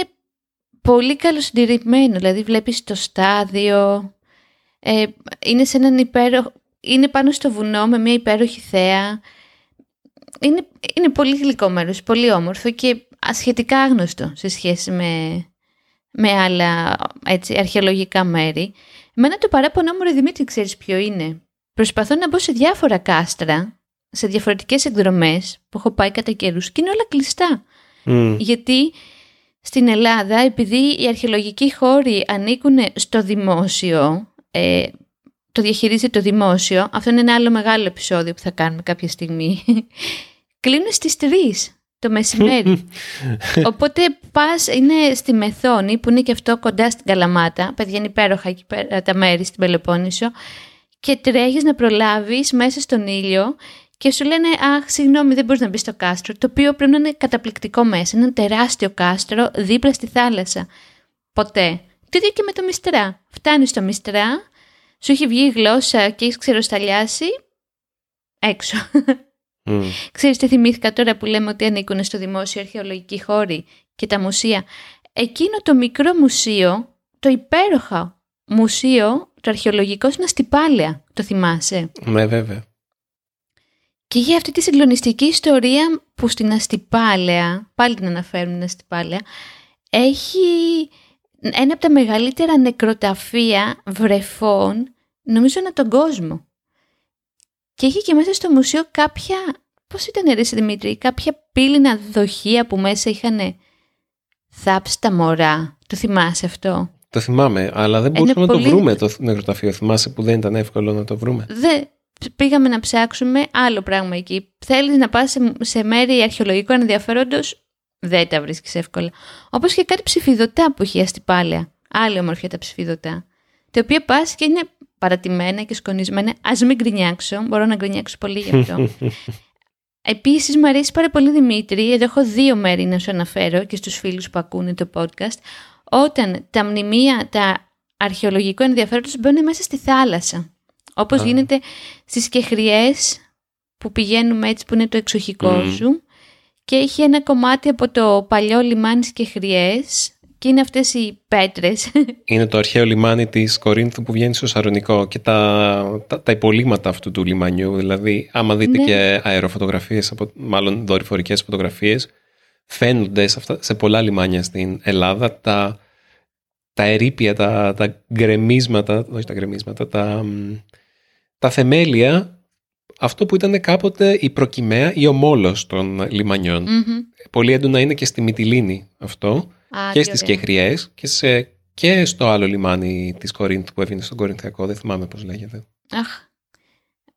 πολύ καλοσυντηρημένο, δηλαδή βλέπεις το στάδιο, ε, είναι σε έναν υπέροχο, είναι πάνω στο βουνό με μια υπέροχη θέα. Είναι, είναι πολύ γλυκό μέρος, πολύ όμορφο και ασχετικά άγνωστο σε σχέση με, με άλλα έτσι, αρχαιολογικά μέρη. Εμένα το παράπονο μου, ρε Δημήτρη, ξέρεις ποιο είναι; Προσπαθώ να μπω σε διάφορα κάστρα, σε διαφορετικές εκδρομές που έχω πάει κατά καιρούς και είναι όλα κλειστά. Γιατί στην Ελλάδα, επειδή οι αρχαιολογικοί χώροι ανήκουν στο δημόσιο, ε, το διαχειρίζεται το δημόσιο, αυτό είναι ένα άλλο μεγάλο επεισόδιο που θα κάνουμε κάποια στιγμή, <laughs> κλείνουν στις 3 το μεσημέρι. <laughs> Οπότε πας, είναι στη Μεθόνη που είναι και αυτό κοντά στην Καλαμάτα, παιδιά είναι υπέροχα εκεί πέρα τα μέρη στην Πελοπόννησο και τρέχεις να προλάβεις μέσα στον ήλιο και σου λένε «Αχ, συγγνώμη, δεν μπορείς να μπεις στο κάστρο», το οποίο πρέπει να είναι καταπληκτικό μέσα. Είναι ένα τεράστιο κάστρο δίπλα στη θάλασσα. Ποτέ Το ίδιο και με το Μιστρά. Φτάνεις στο Μιστρά, σου έχει βγει η γλώσσα και έχεις ξεροσταλιάσει, έξω. Μμ. Ξέρεις τι θυμήθηκα τώρα που λέμε ότι ανήκουν στο δημόσιο αρχαιολογική χώρη και τα μουσεία. Εκείνο το μικρό μουσείο, το υπέροχο μουσείο, το αρχαιολογικό στην Αστυπάλαια, το θυμάσαι; Ναι, βέβαια. Και για αυτή τη συγκλονιστική ιστορία που στην Αστυπάλαια, πάλι την αναφέρουν την Αστυπάλαια, έχει ένα από τα μεγαλύτερα νεκροταφεία βρεφών, νομίζω ανά τον κόσμο. Και έχει και μέσα στο μουσείο κάποια, πώς ήταν ρε εσύ, Δημήτρη, κάποια πύληνα δοχεία που μέσα είχαν θάψει τα μωρά; Το θυμάσαι αυτό; Το θυμάμαι, αλλά δεν Είναι μπορούσαμε να πολύ- το βρούμε το νεκροταφείο. Θυμάσαι που δεν ήταν εύκολο να το βρούμε; Δεν πήγαμε να ψάξουμε άλλο πράγμα εκεί. Θέλεις να πας σε, σε μέρη αρχαιολογικού ενδιαφέροντος, δεν τα βρίσκεις εύκολα. Όπως και κάτι ψηφιδωτά που έχει η Αστυπάλαια. Άλλη ομορφιά τα ψηφιδωτά. Τα οποία πας και είναι παρατημένα και σκονισμένα. Ας μην γκρινιάξω, μπορώ να γκρινιάξω πολύ γι' αυτό. <laughs> Επίσης μου αρέσει πάρα πολύ Δημήτρη, εδώ έχω δύο μέρη να σου αναφέρω και στους φίλους που ακούνε το podcast, όταν τα μνημεία, τα αρχαιολογικού ενδιαφέροντος μπαίνουν μέσα στη θάλασσα. Όπως Α. γίνεται στις κεχριές που πηγαίνουμε έτσι που είναι το εξοχικό Μμμ. σου και έχει ένα κομμάτι από το παλιό λιμάνι στις κεχριές και είναι αυτές οι πέτρες. <laughs> Είναι το αρχαίο λιμάνι της Κορίνθου που βγαίνει στο Σαρονικό και τα, τα, τα υπολείμματα αυτού του λιμανιού. Δηλαδή, άμα δείτε Ναι. και αεροφωτογραφίες, από, μάλλον δορυφορικές φωτογραφίες, φαίνονται σε, αυτά, σε πολλά λιμάνια στην Ελλάδα τα, τα ερήπια, τα, τα γκρεμίσματα, όχι τα γκρεμίσματα, τα, μ, τα θεμέλια, αυτό που ήταν κάποτε η προκυμαία ή ο μόλος των λιμανιών. Μμμ. Πολύ έντονα είναι και στη Μυτιλίνη αυτό Α, και τι στις ωραία. Κεχριές και, σε, και στο άλλο λιμάνι της Κορίνθου που έβγαινε στον Κορινθιακό, δεν θυμάμαι πώς λέγεται. Αχ.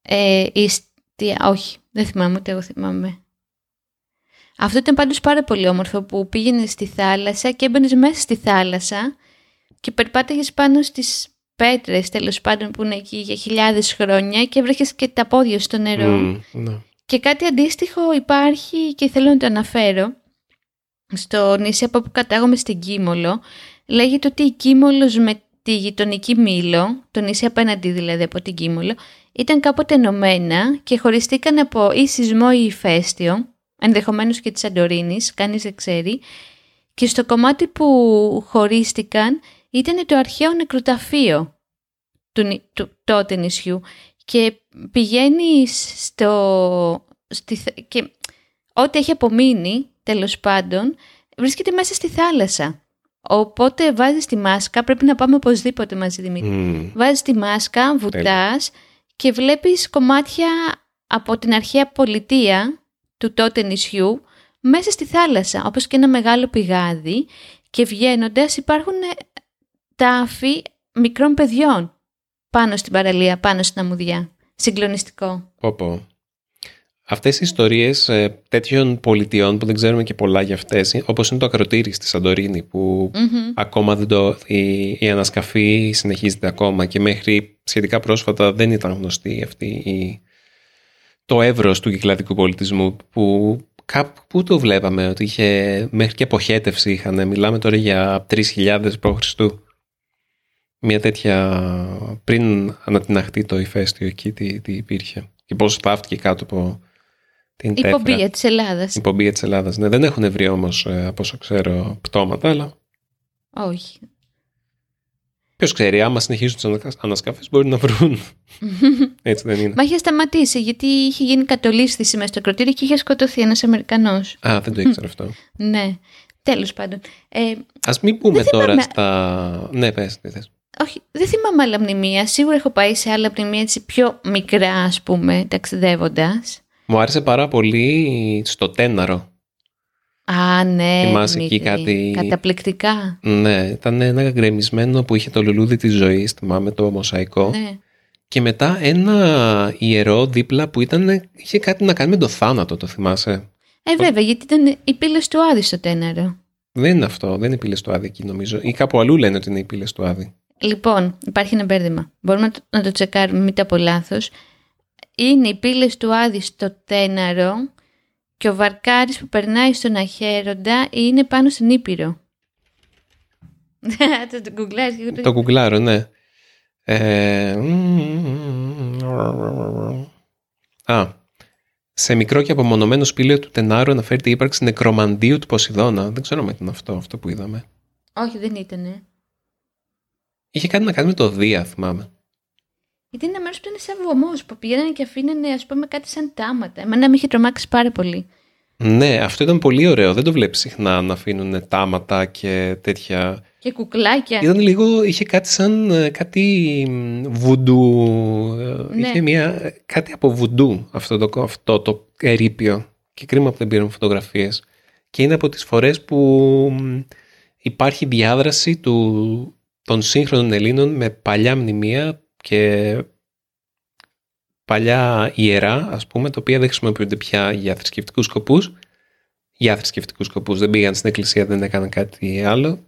Ε, ιστια... Όχι, δεν θυμάμαι ούτε εγώ θυμάμαι. Αυτό ήταν πάντως πάρα πολύ όμορφο που πήγαινε στη θάλασσα και έμπαινες μέσα στη θάλασσα και περπάταγες πάνω στις πέτρες τέλος πάντων που είναι εκεί για χιλιάδες χρόνια και έβρεχες και τα πόδια στο νερό. Μμμ, ναι. Και κάτι αντίστοιχο υπάρχει και θέλω να το αναφέρω. Στο νησί από που κατάγομαι στην Κίμολο, λέγεται ότι η Κίμολος με τη γειτονική Μήλο, το νησί απέναντι δηλαδή από την Κίμολο, ήταν κάποτε ενωμένα και χωριστήκαν από ή σεισμό ή ηφαίστειο, ενδεχομένως και της Σαντορίνης, κανείς δεν ξέρει, και στο κομμάτι που χωρίστηκαν ήταν το αρχαίο νεκροταφείο του, νη- του τότε νησιού και πηγαίνεις στο... Στη, θ- και ό,τι έχει απομείνει, τέλος πάντων, βρίσκεται μέσα στη θάλασσα. Οπότε βάζεις τη μάσκα, πρέπει να πάμε οπωσδήποτε μαζί Δημήτρη. Μμμ. Βάζεις τη μάσκα, βουτάς και βλέπεις κομμάτια από την αρχαία πολιτεία του τότε νησιού μέσα στη θάλασσα, όπως και ένα μεγάλο πηγάδι και βγαίνοντας υπάρχουν ε, τάφοι μικρών παιδιών πάνω στην παραλία, πάνω στην αμμουδιά. Συγκλονιστικό. Πω, πω. Αυτές οι ιστορίες ε, τέτοιων πολιτιών που δεν ξέρουμε και πολλά για αυτές, όπως είναι το ακροτήρι στη Σαντορίνη που Μμμ. ακόμα δεν το, η, η ανασκαφή συνεχίζεται ακόμα και μέχρι σχετικά πρόσφατα δεν ήταν γνωστή αυτή η, το εύρος του κυκλαδικού πολιτισμού που κάπου πού το βλέπαμε ότι είχε μέχρι και αποχέτευση είχαν μιλάμε τώρα για 3.000 π.Χ. μια τέτοια πριν ανατιναχτεί το ηφαίστειο εκεί τι, τι υπήρχε και πώς θαύτηκε κάτω από την Η τέφρα. πομπία της Ελλάδας. Η πομπία της Ελλάδας. Ναι, δεν έχουν βρει όμως ε, από όσο ξέρω πτώματα αλλά Όχι. Ποιος ξέρει, άμα συνεχίσουν τις ανασκαφές, μπορεί να βρουν. <laughs> Έτσι δεν είναι. Μα είχε σταματήσει γιατί είχε γίνει κατολίσθηση μέσα στο κροτήρι και είχε σκοτωθεί ένας Αμερικανός. Α, δεν το ήξερα αυτό. Ναι. Τέλος πάντων. Ε, Α μην πούμε Δεν τώρα θυμάμαι. στα. Ναι, πες, τι θες. Όχι, δεν θυμάμαι άλλα μνημεία. Σίγουρα έχω πάει σε άλλα μνημεία έτσι πιο μικρά, ας πούμε, ταξιδεύοντας. Μου άρεσε πάρα πολύ στο Τέναρο. Α, ναι. Θυμάσαι εκεί Δημήτρη. κάτι- Καταπληκτικά. Ναι, ήταν ένα γκρεμισμένο που είχε το λουλούδι της ζωής, θυμάμαι το μοσαϊκό. Ναι. Και μετά ένα ιερό δίπλα που ήταν, είχε κάτι να κάνει με το θάνατο, το θυμάσαι; Ε, βέβαια, γιατί ήταν οι πύλες του Άδη στο Τέναρο. Δεν είναι αυτό, δεν είναι οι πύλε του Άδη εκεί νομίζω. Ή κάπου αλλού λένε ότι είναι οι πύλε του Άδη. Λοιπόν, υπάρχει ένα μπέρδεμα. Μπορούμε να το, να το τσεκάρουμε, μην τα πω λάθος. Είναι οι πύλες του Άδη στο Τέναρο και ο Βαρκάρης που περνάει στον Αχέροντα είναι πάνω στην Ήπειρο. <laughs> το, το γκουγκλάρεις και το... Το γκουγκλάρω, ναι. Ε, α, σε μικρό και απομονωμένο σπήλαιο του Τενάρου αναφέρεται η ύπαρξη νεκρομαντίου του Ποσειδώνα. Δεν ξέρω με ήταν αυτό, αυτό που είδαμε. Όχι, δεν ήταν. Είχε κάτι να κάνει με το Δία, θυμάμαι. Γιατί είναι ένα μέρος που είναι σαν βωμός που πηγαίνανε και αφήνανε, ας πούμε, κάτι σαν τάματα. Εμένα με είχε τρομάξει πάρα πολύ. Ναι, αυτό ήταν πολύ ωραίο. Δεν το βλέπεις συχνά να αφήνουν τάματα και τέτοια. Και κουκλάκια. Ήταν λίγο, είχε κάτι σαν ε, κάτι βουντού. ε, Ναι. Είχε μια, κάτι από βουντού αυτό το, αυτό το ερείπιο. Και κρίμα που δεν πήραμε φωτογραφίες. Και είναι από τις φορές που μ, υπάρχει διάδραση του, των σύγχρονων Ελλήνων με παλιά μνημεία και παλιά ιερά, ας πούμε, τα οποία δεν χρησιμοποιούνται πια για θρησκευτικούς σκοπούς. Για θρησκευτικούς σκοπούς. Δεν πήγαν στην εκκλησία, δεν έκαναν κάτι άλλο.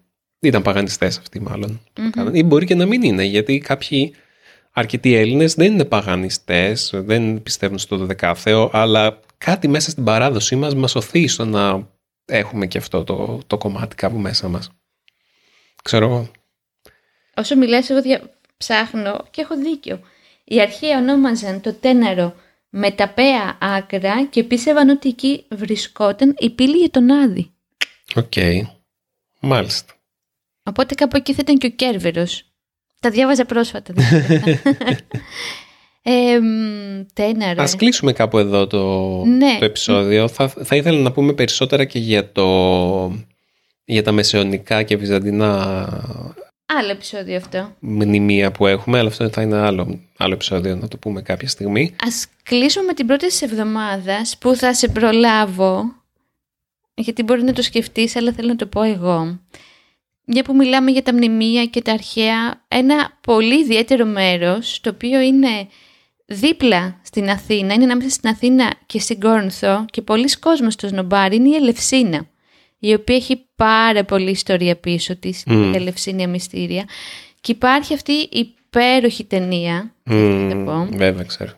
Ήταν παγανιστές αυτοί μάλλον. που Μμμ. κάναν. Ή μπορεί και να μην είναι, γιατί κάποιοι αρκετοί Έλληνες δεν είναι παγανιστές, δεν πιστεύουν στο δωδεκάθεο, αλλά κάτι μέσα στην παράδοσή μας μας οθεί στο να έχουμε και αυτό το, το κομμάτι κάπου μέσα μας. Ξέρω εγώ. Όσο μιλάς, εγώ δια... ψάχνω και έχω δίκιο. Οι αρχαίοι ονόμαζαν το τέναρο με τα πέα άκρα και πίστευαν ότι εκεί βρισκόταν η πύλη για τον Άδη. Οκ. Μάλιστα. Οπότε κάπου εκεί θα ήταν και ο Κέρβερος. Τα διάβαζα πρόσφατα. δεν ξέρω. <laughs> ε, μ, Ταίναρο. Ας κλείσουμε κάπου εδώ το, Ναι. το επεισόδιο. Θα, θα ήθελα να πούμε περισσότερα και για, το, για τα μεσαιωνικά και βυζαντινά Άλλο επεισόδιο αυτό. μνημεία που έχουμε, αλλά αυτό θα είναι άλλο, άλλο επεισόδιο να το πούμε κάποια στιγμή. Ας κλείσουμε με την πρώτη της εβδομάδας που θα σε προλάβω γιατί μπορεί να το σκεφτείς αλλά θέλω να το πω εγώ. Για που μιλάμε για τα μνημεία και τα αρχαία, ένα πολύ ιδιαίτερο μέρος το οποίο είναι δίπλα στην Αθήνα, είναι ανάμεσα στην Αθήνα και στην Κόρνθο και πολλοί κόσμος το σνομπάρει, είναι η Ελευσίνα η οποία έχει πάρα πολλή ιστορία πίσω της, Μμμ. η Ελευσίνια Μυστήρια και υπάρχει αυτή η υπέροχη ταινία Μμμ, θα πω. βέβαια, ξέρω.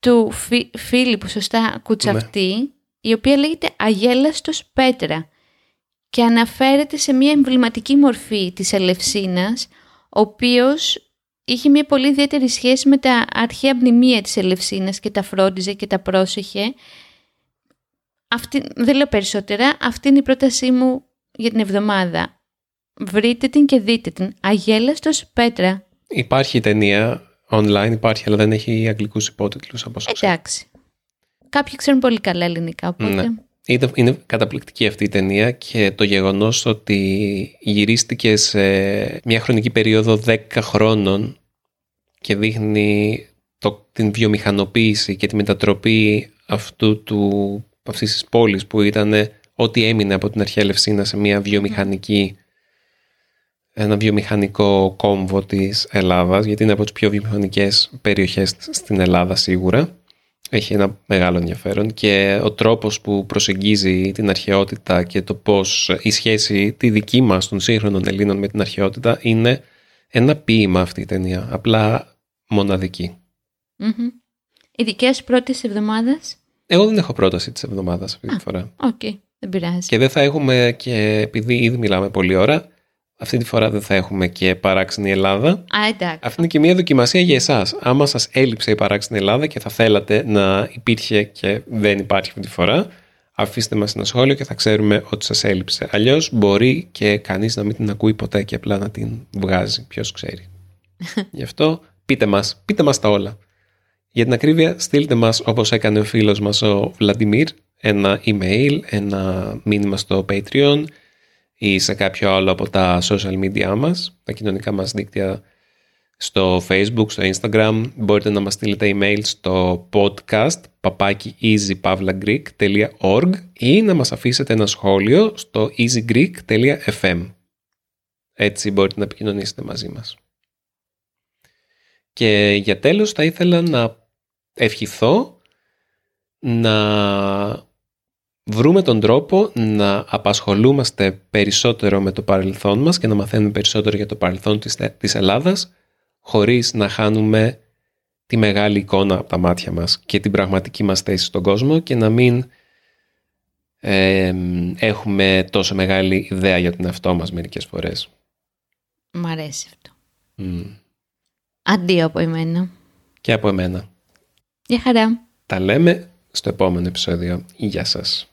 του Φι- Φίλιππου σωστά Κουτσαυτή, η οποία λέγεται Αγέλαστος Πέτρα και αναφέρεται σε μια εμβληματική μορφή της Ελευσίνας, ο οποίος είχε μια πολύ ιδιαίτερη σχέση με τα αρχαία μνημεία της Ελευσίνας και τα φρόντιζε και τα πρόσεχε. Αυτή, δεν λέω περισσότερα, αυτή είναι η πρότασή μου για την εβδομάδα. Βρείτε την και δείτε την. Αγέλαστος Πέτρα. Υπάρχει ταινία online, υπάρχει, αλλά δεν έχει αγγλικούς υπότιτλους από όσο ξέρω. Εντάξει. Κάποιοι ξέρουν πολύ καλά ελληνικά, οπότε... Ναι. Είναι, είναι καταπληκτική αυτή η ταινία και το γεγονός ότι γυρίστηκε σε μια χρονική περίοδο 10 χρόνων και δείχνει το, την βιομηχανοποίηση και τη μετατροπή αυτού του, αυτής της πόλης που ήταν ό,τι έμεινε από την αρχαία Ελευσίνα σε μια βιομηχανική ένα βιομηχανικό κόμβο της Ελλάδας γιατί είναι από τις πιο βιομηχανικές περιοχές στην Ελλάδα σίγουρα έχει ένα μεγάλο ενδιαφέρον και ο τρόπος που προσεγγίζει την αρχαιότητα και το πώς η σχέση τη δική μας των σύγχρονων Ελλήνων με την αρχαιότητα είναι ένα ποίημα αυτή η ταινία, απλά μοναδική. Μμμ. Η δική σου πρόταση εβδομάδας. Εγώ δεν έχω πρόταση της εβδομάδας αυτή τη φορά. Οκ, δεν πειράζει. Και δεν θα έχουμε και επειδή ήδη μιλάμε πολλή ώρα, αυτή τη φορά δεν θα έχουμε και παράξενη Ελλάδα. Α, εντάξει. Αυτή είναι και μια δοκιμασία για εσάς. Άμα σας έλειψε η παράξενη Ελλάδα και θα θέλατε να υπήρχε και δεν υπάρχει αυτή τη φορά, αφήστε μας ένα σχόλιο και θα ξέρουμε ότι σας έλειψε. Αλλιώς μπορεί και κανείς να μην την ακούει ποτέ και απλά να την βγάζει. Ποιος ξέρει. <laughs> Γι' αυτό πείτε μας, πείτε μας τα όλα. Για την ακρίβεια, στείλτε μας όπως έκανε ο φίλος μας ο Βλαντιμίρ ένα email, ένα μήνυμα στο Patreon ή σε κάποιο άλλο από τα social media μας, τα κοινωνικά μας δίκτυα στο facebook, στο instagram. Μπορείτε να μας στείλετε email στο podcast papakieasypavlagreek.org ή να μας αφήσετε ένα σχόλιο στο easygreek.fm. Έτσι μπορείτε να επικοινωνήσετε μαζί μας. Και για τέλος θα ήθελα να ευχηθώ να βρούμε τον τρόπο να απασχολούμαστε περισσότερο με το παρελθόν μας και να μαθαίνουμε περισσότερο για το παρελθόν της, της Ελλάδας χωρίς να χάνουμε τη μεγάλη εικόνα από τα μάτια μας και την πραγματική μας θέση στον κόσμο και να μην ε, έχουμε τόσο μεγάλη ιδέα για τον εαυτό μας μερικές φορές. Μ' αρέσει αυτό. Μμ. Αντίο από εμένα. Και από εμένα. Γεια χαρά. Τα λέμε στο επόμενο επεισόδιο. Γεια σας.